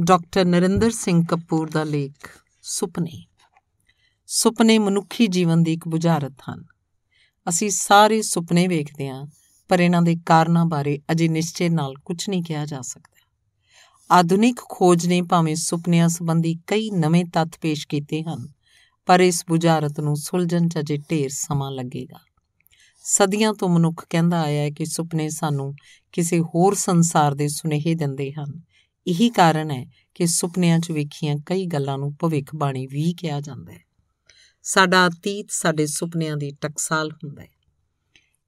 Doctor Narinder Singh Kapoor ਦਾ ਲੇਖ, ਸੁਪਨੇ। ਸੁਪਨੇ ਮਨੁੱਖੀ ਜੀਵਨ ਦੀ ਇੱਕ ਬੁਝਾਰਤ ਹਨ। ਅਸੀਂ ਸਾਰੇ ਸੁਪਨੇ ਵੇਖਦੇ ਹਾਂ, ਪਰ ਇਹਨਾਂ ਦੇ ਕਾਰਨਾਂ ਬਾਰੇ ਅਜੇ ਨਿਸ਼ਚੈ ਨਾਲ ਕੁਝ ਨਹੀਂ ਕਿਹਾ ਜਾ ਸਕਦਾ। ਆਧੁਨਿਕ ਖੋਜ ਨੇ ਭਾਵੇਂ ਸੁਪਨਿਆਂ ਸੰਬੰਧੀ ਕਈ ਨਵੇਂ ਤੱਥ ਪੇਸ਼ ਕੀਤੇ ਹਨ, ਪਰ ਇਸ ਬੁਝਾਰਤ ਨੂੰ ਸੁਲਝਣ 'ਚ ਅਜੇ ਢੇਰ ਸਮਾਂ ਲੱਗੇਗਾ। ਸਦੀਆਂ ਤੋਂ ਮਨੁੱਖ ਕਹਿੰਦਾ ਆਇਆ ਹੈ ਕਿ ਸੁਪਨੇ ਸਾਨੂੰ ਕਿਸੇ ਹੋਰ ਸੰਸਾਰ ਦੇ ਸੁਨੇਹੇ ਦਿੰਦੇ ਹਨ ਇਹੀ ਕਾਰਨ ਹੈ ਕਿ ਸੁਪਨਿਆਂ 'ਚ ਵੇਖੀਆਂ ਕਈ ਗੱਲਾਂ ਨੂੰ ਭਵਿੱਖਬਾਣੀ ਵੀ ਕਿਹਾ ਜਾਂਦਾ ਹੈ। ਸਾਡਾ ਅਤੀਤ ਸਾਡੇ ਸੁਪਨਿਆਂ ਦੀ ਟਕਸਾਲ ਹੁੰਦਾ ਹੈ।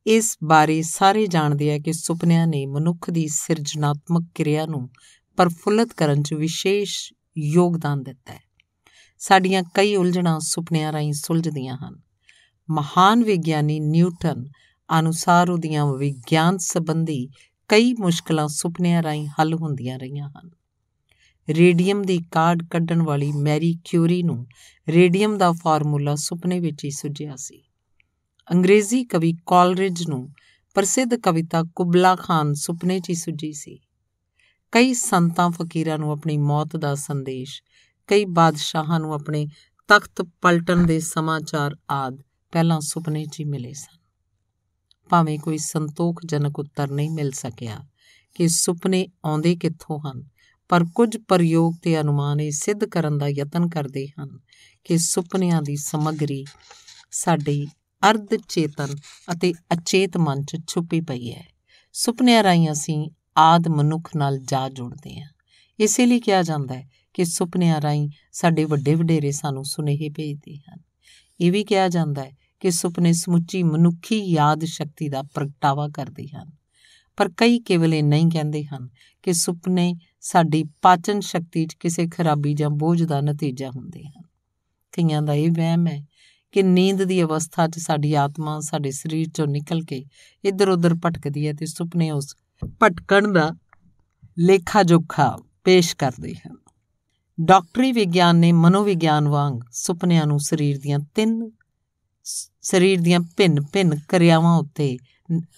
ਇਸ ਬਾਰੇ ਸਾਰੇ ਜਾਣਦੇ ਆ ਕਿ ਸੁਪਨਿਆਂ ਨੇ ਮਨੁੱਖ ਦੀ ਸਿਰਜਣਾਤਮਕ ਕਿਰਿਆ ਨੂੰ ਪਰਫੁੱਲਤ ਕਰਨ 'ਚ ਵਿਸ਼ੇਸ਼ ਯੋਗਦਾਨ ਦਿੱਤਾ ਹੈ। ਸਾਡੀਆਂ ਕਈ ਉਲਝਣਾਂ ਸੁਪਨਿਆਂ ਰਾਹੀਂ ਸੁਲਝਦੀਆਂ ਹਨ। ਮਹਾਨ ਵਿਗਿਆਨੀ ਨਿਊਟਨ ਅਨੁਸਾਰ ਉਹਦੀਆਂ ਵਿਗਿਆਨ ਸੰਬੰਧੀ ਕਈ ਮੁਸ਼ਕਲਾਂ ਸੁਪਨਿਆਂ ਰਾਹੀਂ ਹੱਲ ਹੁੰਦੀਆਂ ਰਹੀਆਂ ਹਨ। ਰੇਡੀਅਮ ਦੀ ਕਾਢ ਕੱਢਣ ਵਾਲੀ ਮੈਰੀ ਕਿਊਰੀ ਨੂੰ ਰੇਡੀਅਮ ਦਾ ਫਾਰਮੂਲਾ ਸੁਪਨੇ ਵਿੱਚ ਹੀ ਸੁਝਿਆ ਸੀ। ਅੰਗਰੇਜ਼ੀ ਕਵੀ ਕਾਲਰਿਜ ਨੂੰ ਪ੍ਰਸਿੱਧ ਕਵਿਤਾ ਕੁਬਲਾ ਖਾਨ ਸੁਪਨੇ 'ਚ ਹੀ ਸੁਝੀ ਸੀ। ਕਈ ਸੰਤਾਂ ਫਕੀਰਾਂ ਨੂੰ ਆਪਣੀ ਮੌਤ ਦਾ ਸੰਦੇਸ਼, ਕਈ ਬਾਦਸ਼ਾਹਾਂ ਨੂੰ ਆਪਣੇ ਤਖਤ ਪਲਟਣ ਦੇ ਸਮਾਚਾਰ ਆਦ ਪਹਿਲਾਂ ਸੁਪਨੇ 'ਚ ਹੀ ਮਿਲੇ ਸਨ। ਭਾਵੇਂ ਕੋਈ ਸੰਤੋਖਜਨਕ ਉੱਤਰ ਨਹੀਂ ਮਿਲ ਸਕਿਆ ਕਿ ਸੁਪਨੇ ਆਉਂਦੇ ਕਿੱਥੋਂ ਹਨ, ਪਰ ਕੁਝ ਪ੍ਰਯੋਗ ਤੇ ਅਨੁਮਾਨ ਇਹ ਸਿੱਧ ਕਰਨ ਦਾ ਯਤਨ ਕਰਦੇ ਹਨ ਕਿ ਸੁਪਨਿਆਂ ਦੀ ਸਮੱਗਰੀ ਸਾਡੇ ਅਰਧ ਚੇਤਨ ਅਤੇ ਅਚੇਤ ਮਨ 'ਚ ਛੁਪੀ ਪਈ ਹੈ। ਸੁਪਨਿਆਂ ਰਾਹੀਂ ਅਸੀਂ ਆਦ ਮਨੁੱਖ ਨਾਲ ਜਾ ਜੁੜਦੇ ਹਾਂ। ਇਸੇ ਲਈ ਕਿਹਾ ਜਾਂਦਾ ਹੈ ਕਿ ਸੁਪਨਿਆਂ ਰਾਹੀਂ ਸਾਡੇ ਵੱਡੇ ਵਡੇਰੇ ਸਾਨੂੰ ਸੁਨੇਹੇ ਭੇਜਦੇ ਹਨ। ਇਹ ਵੀ ਕਿਹਾ ਜਾਂਦਾ ਹੈ ਕਿ ਸੁਪਨੇ ਸਮੁੱਚੀ ਮਨੁੱਖੀ ਯਾਦ ਸ਼ਕਤੀ ਦਾ ਪ੍ਰਗਟਾਵਾ ਕਰਦੇ ਹਨ। ਪਰ ਕਈ ਕੇਵਲ ਇਹ ਨਹੀਂ ਕਹਿੰਦੇ ਹਨ ਕਿ ਸੁਪਨੇ ਸਾਡੀ ਪਾਚਨ ਸ਼ਕਤੀ 'ਚ ਕਿਸੇ ਖਰਾਬੀ ਜਾਂ ਬੋਝ ਦਾ ਨਤੀਜਾ ਹੁੰਦੇ ਹਨ। ਕਈਆਂ ਦਾ ਇਹ ਵਹਿਮ ਹੈ ਕਿ ਨੀਂਦ ਦੀ ਅਵਸਥਾ 'ਚ ਸਾਡੀ ਆਤਮਾ ਸਾਡੇ ਸਰੀਰ 'ਚੋਂ ਨਿਕਲ ਕੇ ਇੱਧਰ-ਉੱਧਰ ਭਟਕਦੀ ਹੈ ਤੇ ਸੁਪਨੇ ਉਸ ਭਟਕਣ ਦਾ ਲੇਖਾ ਜੋਖਾ ਪੇਸ਼ ਕਰਦੇ ਹਨ। ਡਾਕਟਰੀ ਵਿਗਿਆਨ ਨੇ ਮਨੋਵਿਗਿਆਨ ਵਾਂਗ ਸੁਪਨਿਆਂ ਨੂੰ ਸਰੀਰ ਦੀਆਂ ਤਿੰਨ ਸਰੀਰ ਦੀਆਂ ਭਿੰਨ-ਭਿੰਨ ਕਿਰਿਆਵਾਂ ਉੱਤੇ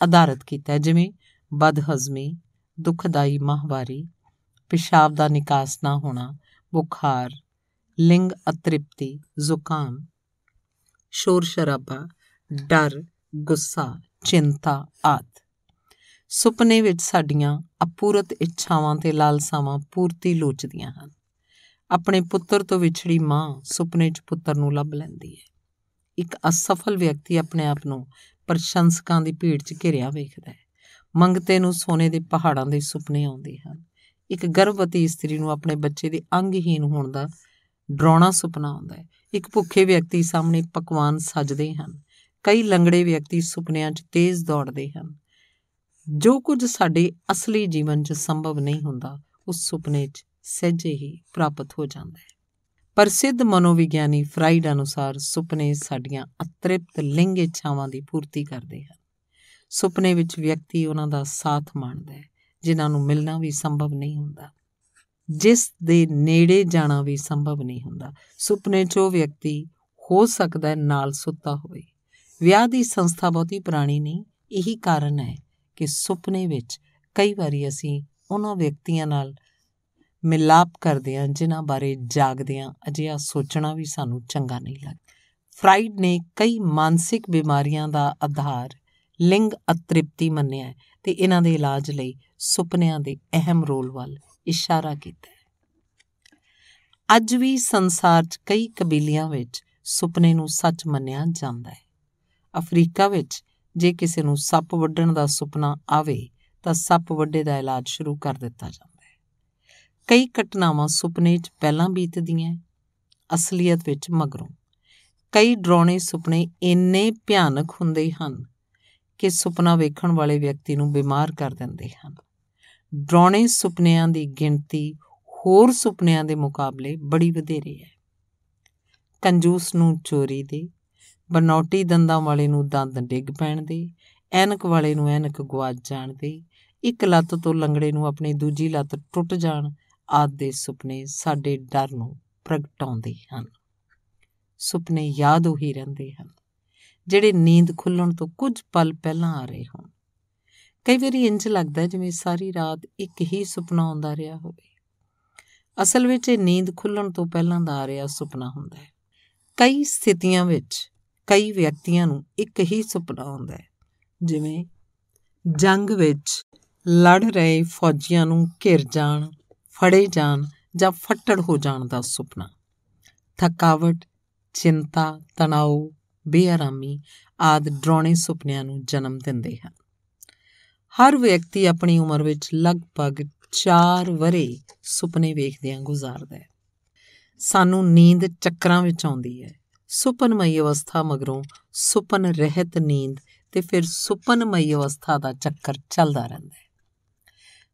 ਆਧਾਰਿਤ ਕੀਤਾ ਜਿਵੇਂ ਬਦਹਜ਼ਮੀ, ਦੁਖਦਾਈ ਮਾਹਵਾਰੀ, ਪਿਸ਼ਾਬ ਦਾ ਨਿਕਾਸ ਨਾ ਹੋਣਾ, ਬੁਖਾਰ, ਲਿੰਗ ਅਤ੍ਰਿਪਤੀ, ਜ਼ੁਕਾਮ, ਸ਼ੋਰ ਸ਼ਰਾਬਾ, ਡਰ, ਗੁੱਸਾ, ਚਿੰਤਾ ਆਦ। ਸੁਪਨੇ ਵਿੱਚ ਸਾਡੀਆਂ ਅਪੂਰਤ ਇੱਛਾਵਾਂ ਤੇ ਲਾਲਸਾਵਾਂ ਪੂਰਤੀ ਲੋਚਦੀਆਂ ਹਨ। ਆਪਣੇ ਪੁੱਤਰ ਤੋਂ ਵਿਛੜੀ ਮਾਂ ਸੁਪਨੇ 'ਚ ਪੁੱਤਰ ਨੂੰ ਲੱਭ ਲੈਂਦੀ ਹੈ। ਇੱਕ ਅਸਫਲ ਵਿਅਕਤੀ ਆਪਣੇ ਆਪ ਨੂੰ ਪ੍ਰਸ਼ੰਸਕਾਂ ਦੀ ਭੀੜ 'ਚ ਘਿਰਿਆ ਵੇਖਦਾ ਹੈ। ਮੰਗਤੇ ਨੂੰ ਸੋਨੇ ਦੇ ਪਹਾੜਾਂ ਦੇ ਸੁਪਨੇ ਆਉਂਦੇ ਹਨ। ਇੱਕ ਗਰਭਵਤੀ ਇਸਤਰੀ ਨੂੰ ਆਪਣੇ ਬੱਚੇ ਦੇ ਅੰਗਹੀਨ ਹੋਣ ਦਾ ਡਰਾਉਣਾ ਸੁਪਨਾ ਆਉਂਦਾ ਹੈ। ਇੱਕ ਭੁੱਖੇ ਵਿਅਕਤੀ ਸਾਹਮਣੇ ਪਕਵਾਨ ਸਜਦੇ ਹਨ। ਕਈ ਲੰਗੜੇ ਵਿਅਕਤੀ ਸੁਪਨਿਆਂ 'ਚ ਤੇਜ਼ ਦੌੜਦੇ ਹਨ। ਜੋ ਕੁਝ ਸਾਡੇ ਅਸਲੀ ਜੀਵਨ 'ਚ ਸੰਭਵ ਨਹੀਂ ਹੁੰਦਾ, ਉਸ ਸੁਪਨੇ 'ਚ ਸਹਿਜੇ ਹੀ ਪ੍ਰਾਪਤ ਹੋ ਜਾਂਦਾ ਹੈ। ਪ੍ਰਸਿੱਧ ਮਨੋਵਿਗਿਆਨੀ ਫਰਾਈਡ ਅਨੁਸਾਰ ਸੁਪਨੇ ਸਾਡੀਆਂ ਅਤ੍ਰਿਪਤ ਲਿੰਗ ਇੱਛਾਵਾਂ ਦੀ ਪੂਰਤੀ ਕਰਦੇ ਹਨ। ਸੁਪਨੇ ਵਿੱਚ ਵਿਅਕਤੀ ਉਹਨਾਂ ਦਾ ਸਾਥ ਮੰਨਦਾ ਹੈ, ਜਿਨ੍ਹਾਂ ਨੂੰ ਮਿਲਣਾ ਵੀ ਸੰਭਵ ਨਹੀਂ ਹੁੰਦਾ। ਜਿਸ ਦੇ ਨੇੜੇ ਜਾਣਾ ਵੀ ਸੰਭਵ ਨਹੀਂ ਹੁੰਦਾ। ਸੁਪਨੇ 'ਚ ਉਹ ਵਿਅਕਤੀ ਹੋ ਸਕਦਾ ਹੈ ਨਾਲ ਸੁੱਤਾ ਹੋਵੇ। ਵਿਆਹ ਦੀ ਸੰਸਥਾ ਬਹੁਤੀ ਪੁਰਾਣੀ ਨਹੀਂ, ਇਹੀ ਕਾਰਨ ਹੈ ਕਿ ਸੁਪਨੇ ਵਿੱਚ ਕਈ ਵਾਰੀ ਅਸੀਂ ਉਹਨਾਂ ਵਿਅਕਤੀਆਂ ਨਾਲ ਮਿਲਾਪ ਕਰਦੇ ਹਾਂ ਜਿਨ੍ਹਾਂ ਬਾਰੇ ਜਾਗਦਿਆਂ, ਅਜਿਹਾ ਸੋਚਣਾ ਵੀ ਸਾਨੂੰ ਚੰਗਾ ਨਹੀਂ ਲੱਗਦਾ ਫਰਾਈਡ ਨੇ ਕਈ ਮਾਨਸਿਕ ਬਿਮਾਰੀਆਂ ਦਾ ਆਧਾਰ ਲਿੰਗ ਅਤ੍ਰਿਪਤੀ ਮੰਨਿਆ ਤੇ ਇਹਨਾਂ ਦੇ ਇਲਾਜ ਲਈ ਸੁਪਨਿਆਂ ਦੇ ਅਹਿਮ ਰੋਲ ਵੱਲ ਇਸ਼ਾਰਾ ਕੀਤਾ ਅੱਜ ਵੀ ਸੰਸਾਰ 'ਚ ਕਈ ਕਬੀਲਿਆਂ ਵਿੱਚ ਸੁਪਨੇ ਨੂੰ ਸੱਚ ਮੰਨਿਆ ਜਾਂਦਾ ਹੈ। ਅਫਰੀਕਾ ਵਿੱਚ ਜੇ ਕਿਸੇ ਨੂੰ ਸੱਪ ਵੱਢਣ ਦਾ ਸੁਪਨਾ ਆਵੇ, ਤਾਂ ਸੱਪ ਵੱਡੇ ਦਾ ਇਲਾਜ ਸ਼ੁਰੂ ਕਰ ਦਿੱਤਾ ਜਾਂਦਾ ਹੈ। ਕਈ ਘਟਨਾਵਾਂ ਸੁਪਨੇ 'ਚ ਪਹਿਲਾਂ ਬੀਤਦੀਆਂ, ਅਸਲੀਅਤ ਵਿੱਚ ਮਗਰੋਂ। ਕਈ ਡਰਾਉਣੇ ਸੁਪਨੇ ਇੰਨੇ ਭਿਆਨਕ ਹੁੰਦੇ ਹਨ ਕਿ ਸੁਪਨਾ ਵੇਖਣ ਵਾਲੇ ਵਿਅਕਤੀ ਨੂੰ ਬਿਮਾਰ ਕਰ ਦਿੰਦੇ ਹਨ। ਡਰਾਉਣੇ ਸੁਪਨਿਆਂ ਦੀ ਗਿਣਤੀ ਹੋਰ ਸੁਪਨਿਆਂ ਦੇ ਮੁਕਾਬਲੇ ਬੜੀ ਵਧੇਰੇ ਹੈ। ਕੰਜੂਸ ਨੂੰ ਚੋਰੀ ਦੇ, ਬਨੌਟੀ ਦੰਦਾਂ ਵਾਲੇ ਨੂੰ ਦੰਦ ਡਿੱਗ ਪੈਣ ਦੇ, ਐਨਕ ਵਾਲੇ ਨੂੰ ਐਨਕ ਗਵਾਚ ਜਾਣ ਦੇ, ਇੱਕ ਲੱਤ ਤੋਂ ਲੰਗੜੇ ਨੂੰ ਆਪਣੀ ਦੂਜੀ ਲੱਤ ਟੁੱਟ ਜਾਣ ਆਦ ਦੇ ਸੁਪਨੇ ਸਾਡੇ ਡਰ ਨੂੰ ਪ੍ਰਗਟਾਉਂਦੇ ਹਨ। ਸੁਪਨੇ ਯਾਦ ਉਹੀ ਰਹਿੰਦੇ ਹਨ, ਜਿਹੜੇ ਨੀਂਦ ਖੁੱਲਣ ਤੋਂ ਕੁਝ ਪਲ ਪਹਿਲਾਂ ਆ ਰਹੇ ਹੋਣ। ਕਈ ਵਾਰੀ ਇੰਜ ਲੱਗਦਾ ਜਿਵੇਂ ਸਾਰੀ ਰਾਤ ਇੱਕ ਹੀ ਸੁਪਨਾ ਆਉਂਦਾ ਰਿਹਾ ਹੋਵੇ। ਅਸਲ ਵਿੱਚ ਇਹ ਨੀਂਦ ਖੁੱਲਣ ਤੋਂ ਪਹਿਲਾਂ ਦਾ ਆ ਰਿਹਾ ਸੁਪਨਾ ਹੁੰਦਾ ਹੈ। ਕਈ ਸਥਿਤੀਆਂ ਵਿੱਚ ਕਈ ਵਿਅਕਤੀਆਂ ਨੂੰ ਇੱਕ ਹੀ ਸੁਪਨਾ ਆਉਂਦਾ ਹੈ, ਜਿਵੇਂ ਜੰਗ ਵਿੱਚ ਲੜ ਰਹੇ ਫੌਜੀਆਂ ਨੂੰ ਘਿਰ ਜਾਣ ਫੜੇ ਜਾਣ ਜਾਂ ਫੱਟੜ ਹੋ ਜਾਣ ਦਾ ਸੁਪਨਾ। ਥਕਾਵਟ, ਚਿੰਤਾ ਤਣਾਅ ਬੇਆਰਾਮੀ ਆਦ ਡਰਾਉਣੇ ਸੁਪਨਿਆਂ ਨੂੰ ਜਨਮ ਦਿੰਦੇ ਹਨ। ਹਰ ਵਿਅਕਤੀ ਆਪਣੀ ਉਮਰ ਵਿੱਚ ਲਗਭਗ 4 ਵਰੇ ਸੁਪਨੇ ਵੇਖਦਿਆਂ ਗੁਜ਼ਾਰਦਾ ਹੈ। ਸਾਨੂੰ ਨੀਂਦ ਚੱਕਰਾਂ ਵਿੱਚ ਆਉਂਦੀ ਹੈ। ਸੁਪਨਮਈ ਅਵਸਥਾ ਮਗਰੋਂ ਸੁਪਨ ਰਹਿਤ ਨੀਂਦ ਤੇ ਫਿਰ ਸੁਪਨਮਈ ਅਵਸਥਾ ਦਾ ਚੱਕਰ ਚੱਲਦਾ ਰਹਿੰਦਾ ਹੈ।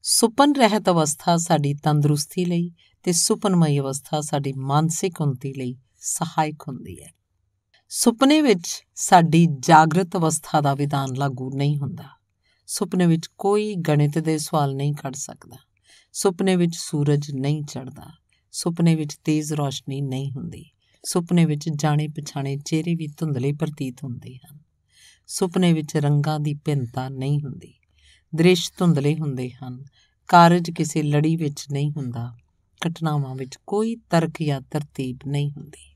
ਸੁਪਨ ਰਹਿਤ ਅਵਸਥਾ ਸਾਡੀ ਤੰਦਰੁਸਤੀ ਲਈ ਤੇ ਸੁਪਨਮਈ ਅਵਸਥਾ ਸਾਡੀ ਮਾਨਸਿਕ ਉન્નਤੀ ਲਈ ਸਹਾਇਕ ਹੁੰਦੀ ਹੈ। ਸੁਪਨੇ ਵਿੱਚ ਸਾਡੀ ਜਾਗਰਤ ਅਵਸਥਾ ਦਾ ਵਿਧਾਨ ਲਾਗੂ ਨਹੀਂ ਹੁੰਦਾ। ਸੁਪਨੇ ਵਿੱਚ ਕੋਈ ਗਣਿਤ ਦੇ ਸਵਾਲ ਨਹੀਂ ਕੱਢ ਸਕਦਾ। ਸੁਪਨੇ ਵਿੱਚ ਸੂਰਜ ਨਹੀਂ ਚੜਦਾ ਸੁਪਨੇ ਵਿੱਚ ਤੇਜ਼ ਰੋਸ਼ਨੀ ਨਹੀਂ ਹੁੰਦੀ। ਸੁਪਨੇ ਵਿੱਚ ਜਾਣੇ ਪਛਾਣੇ ਚਿਹਰੇ ਵੀ ਧੁੰਦਲੇ ਪ੍ਰਤੀਤ ਹੁੰਦੇ ਹਨ। ਸੁਪਨੇ ਵਿੱਚ ਰੰਗਾਂ ਦੀ ਭਿੰਨਤਾ ਨਹੀਂ ਹੁੰਦੀ। ਦ੍ਰਿਸ਼ ਧੁੰਦਲੇ ਹੁੰਦੇ ਹਨ। ਕਾਰਜ ਕਿਸੇ ਲੜੀ ਵਿੱਚ ਨਹੀਂ ਹੁੰਦਾ। ਘਟਨਾਵਾਂ ਵਿੱਚ ਕੋਈ ਤਰਕ ਜਾਂ ਤਰਤੀਬ ਨਹੀਂ ਹੁੰਦੀ।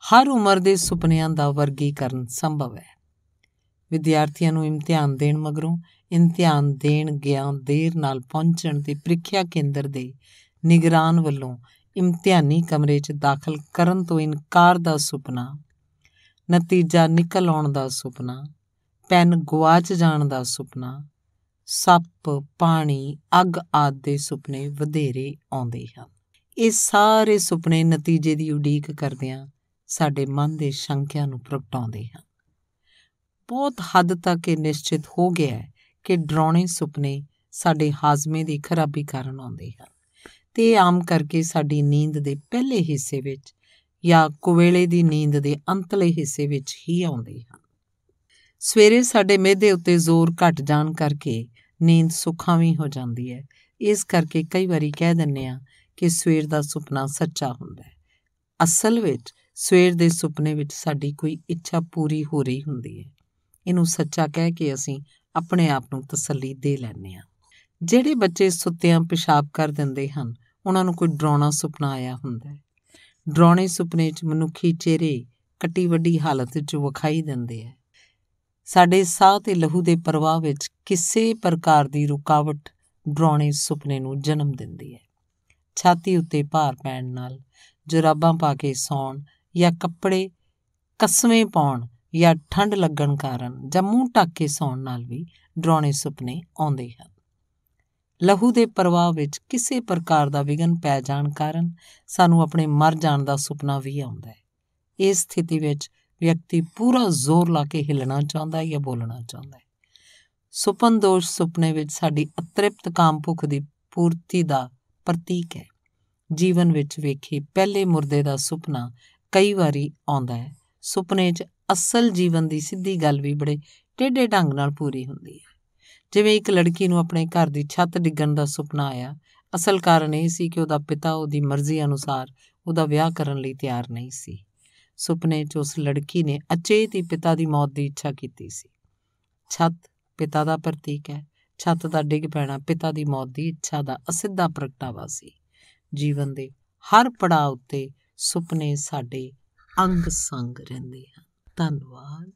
ਹਰ ਉਮਰ ਦੇ ਸੁਪਨਿਆਂ ਦਾ ਵਰਗੀਕਰਨ ਸੰਭਵ ਹੈ। ਵਿਦਿਆਰਥੀਆਂ ਨੂੰ ਇਮਤਿਹਾਨ ਦੇਣ ਮਗਰੋਂ, ਇਮਤਿਹਾਨ ਦੇਣ ਗਿਆ ਦੇਰ ਨਾਲ ਪਹੁੰਚਣ ਤੇ ਪ੍ਰੀਖਿਆ ਕੇਂਦਰ ਦੇ ਨਿਗਰਾਨ ਵੱਲੋਂ ਇਮਤਿਹਾਨੀ ਕਮਰੇ 'ਚ ਦਾਖਲ ਕਰਨ ਤੋਂ ਇਨਕਾਰ ਦਾ ਸੁਪਨਾ, ਨਤੀਜਾ ਨਿਕਲ ਆਉਣ ਦਾ ਸੁਪਨਾ, ਪੈਨ ਗਵਾਚ ਜਾਣ ਦਾ ਸੁਪਨਾ ਸੱਪ, ਪਾਣੀ, ਅੱਗ ਆਦ ਦੇ ਸੁਪਨੇ ਵਧੇਰੇ ਆਉਂਦੇ ਹਨ। ਇਹ ਸਾਰੇ ਸੁਪਨੇ ਨਤੀਜੇ ਦੀ ਉਡੀਕ ਕਰਦਿਆਂ ਸਾਡੇ ਮਨ ਦੇ ਸ਼ੰਕਿਆਂ ਨੂੰ ਪ੍ਰਗਟਾਉਂਦੇ ਹਨ। ਬਹੁਤ ਹੱਦ ਤੱਕ ਇਹ ਨਿਸ਼ਚਿਤ ਹੋ ਗਿਆ ਹੈ ਕਿ ਡਰਾਉਣੇ ਸੁਪਨੇ ਸਾਡੇ ਹਾਜ਼ਮੇ ਦੀ ਖਰਾਬੀ ਕਾਰਨ ਆਉਂਦੇ ਹਨ ਤੇ ਆਮ ਕਰਕੇ ਸਾਡੀ ਨੀਂਦ ਦੇ ਪਹਿਲੇ ਹਿੱਸੇ ਵਿੱਚ ਜਾਂ ਕੁਵੇਲੇ ਦੀ ਨੀਂਦ ਦੇ ਅੰਤਲੇ ਹਿੱਸੇ ਵਿੱਚ ਹੀ ਆਉਂਦੇ ਹਨ। ਸਵੇਰੇ ਸਾਡੇ ਮਿਹਦੇ ਉੱਤੇ ਜ਼ੋਰ ਘਟ ਜਾਣ ਕਰਕੇ ਨੀਂਦ ਸੁਖਾਵੀਂ ਹੋ ਜਾਂਦੀ ਹੈ। ਇਸ ਕਰਕੇ ਕਈ ਵਾਰੀ ਕਹਿ ਦਿੰਨੇ ਆ ਕਿ ਸਵੇਰ ਦਾ ਸੁਪਨਾ ਸੱਚਾ ਹੁੰਦਾ ਹੈ। ਅਸਲ ਵਿੱਚ ਸਵੇਰ ਦੇ ਸੁਪਨੇ ਵਿੱਚ ਸਾਡੀ ਕੋਈ ਇੱਛਾ ਪੂਰੀ ਹੋ ਰਹੀ ਹੁੰਦੀ ਹੈ। ਇਹਨੂੰ ਸੱਚਾ ਕਹਿ ਕੇ ਅਸੀਂ ਆਪਣੇ ਆਪ ਨੂੰ ਤਸੱਲੀ ਦੇ ਲੈਂਦੇ ਆ ਜਿਹੜੇ ਬੱਚੇ ਸੁੱਤਿਆਂ ਪਿਸ਼ਾਬ ਕਰ ਦਿੰਦੇ ਹਨ, ਉਹਨਾਂ ਨੂੰ ਕੋਈ ਡਰਾਉਣਾ ਸੁਪਨਾ ਆਇਆ ਹੁੰਦਾ ਹੈ। ਡਰਾਉਣੇ ਸੁਪਨੇ 'ਚ ਮਨੁੱਖੀ ਚਿਹਰੇ ਕੱਟੀ ਵੱਡੀ ਹਾਲਤ 'ਚ ਵਿਖਾਈ ਦਿੰਦੇ ਆ ਸਾਡੇ ਸਾਹ ਤੇ ਲਹੂ ਦੇ ਪ੍ਰਵਾਹ ਵਿੱਚ ਕਿਸੇ ਪ੍ਰਕਾਰ ਦੀ ਰੁਕਾਵਟ ਡਰਾਉਣੇ ਸੁਪਨੇ ਨੂੰ ਜਨਮ ਦਿੰਦੀ ਹੈ। ਛਾਤੀ ਉੱਤੇ ਭਾਰ ਪੈਣ ਨਾਲ ਜਰਾਬਾਂ ਪਾ ਕੇ ਸੌਣ ਜਾਂ ਕੱਪੜੇ ਕਸਵੇਂ ਪਾਉਣ ਜਾਂ ਠੰਡ ਲੱਗਣ ਕਾਰਨ ਜਾਂ ਮੂੰਹ ਢੱਕ ਕੇ ਸੌਣ ਨਾਲ ਵੀ ਡਰਾਉਣੇ ਸੁਪਨੇ ਆਉਂਦੇ ਹਨ। ਲਹੂ ਦੇ ਪ੍ਰਵਾਹ ਵਿੱਚ ਕਿਸੇ ਪ੍ਰਕਾਰ ਦਾ ਵਿਗਨ ਪੈ ਜਾਣ ਕਾਰਨ ਸਾਨੂੰ ਆਪਣੇ ਮਰ ਜਾਣ ਦਾ ਸੁਪਨਾ ਵੀ ਆਉਂਦਾ ਹੈ। ਇਸ ਸਥਿਤੀ ਵਿੱਚ ਵਿਅਕਤੀ ਪੂਰਾ ਜ਼ੋਰ ਲਾ ਕੇ ਹਿੱਲਣਾ ਚਾਹੁੰਦਾ ਹੈ ਜਾਂ ਬੋਲਣਾ ਚਾਹੁੰਦਾ ਹੈ। ਸੁਪਨ ਦੋਸ਼ ਸੁਪਨੇ ਵਿੱਚ ਸਾਡੀ ਅਤ੍ਰਿਪਤ ਕਾਮ ਭੁੱਖ ਦੀ ਪੂਰਤੀ ਦਾ ਪ੍ਰਤੀਕ ਹੈ। ਜੀਵਨ ਵਿੱਚ ਵੇਖੇ ਪਹਿਲੇ ਮੁਰਦੇ ਦਾ ਸੁਪਨਾ ਕਈ ਵਾਰੀ ਆਉਂਦਾ ਹੈ। ਸੁਪਨੇ 'ਚ ਅਸਲ ਜੀਵਨ ਦੀ ਸਿੱਧੀ ਗੱਲ ਵੀ ਬੜੇ ਟੇਢੇ ਢੰਗ ਨਾਲ ਪੂਰੀ ਹੁੰਦੀ ਹੈ। ਜਿਵੇਂ ਇੱਕ ਲੜਕੀ ਨੂੰ ਆਪਣੇ ਘਰ ਦੀ ਛੱਤ ਡਿੱਗਣ ਦਾ ਸੁਪਨਾ ਆਇਆ। ਅਸਲ ਕਾਰਨ ਇਹ ਸੀ ਕਿ ਉਹਦਾ ਪਿਤਾ ਉਹਦੀ ਮਰਜ਼ੀ ਅਨੁਸਾਰ ਉਹਦਾ ਵਿਆਹ ਕਰਨ ਲਈ ਤਿਆਰ ਨਹੀਂ ਸੀ। ਸੁਪਨੇ 'ਚ ਉਸ ਲੜਕੀ ਨੇ ਅਚੇਤ ਹੀ ਪਿਤਾ ਦੀ ਮੌਤ ਦੀ ਇੱਛਾ ਕੀਤੀ ਸੀ। ਛੱਤ ਪਿਤਾ ਦਾ ਪ੍ਰਤੀਕ ਹੈ। ਛੱਤ ਦਾ ਡਿੱਗ ਪੈਣਾ ਪਿਤਾ ਦੀ ਮੌਤ ਦੀ ਇੱਛਾ ਦਾ ਅਸਿੱਧਾ ਪ੍ਰਗਟਾਵਾ ਸੀ। ਜੀਵਨ ਦੇ ਹਰ ਪੜਾਅ ਉੱਤੇ ਸੁਪਨੇ ਸਾਡੇ ਅੰਗ ਸੰਗ ਰਹਿੰਦੇ ਹਨ। ਧੰਨਵਾਦ।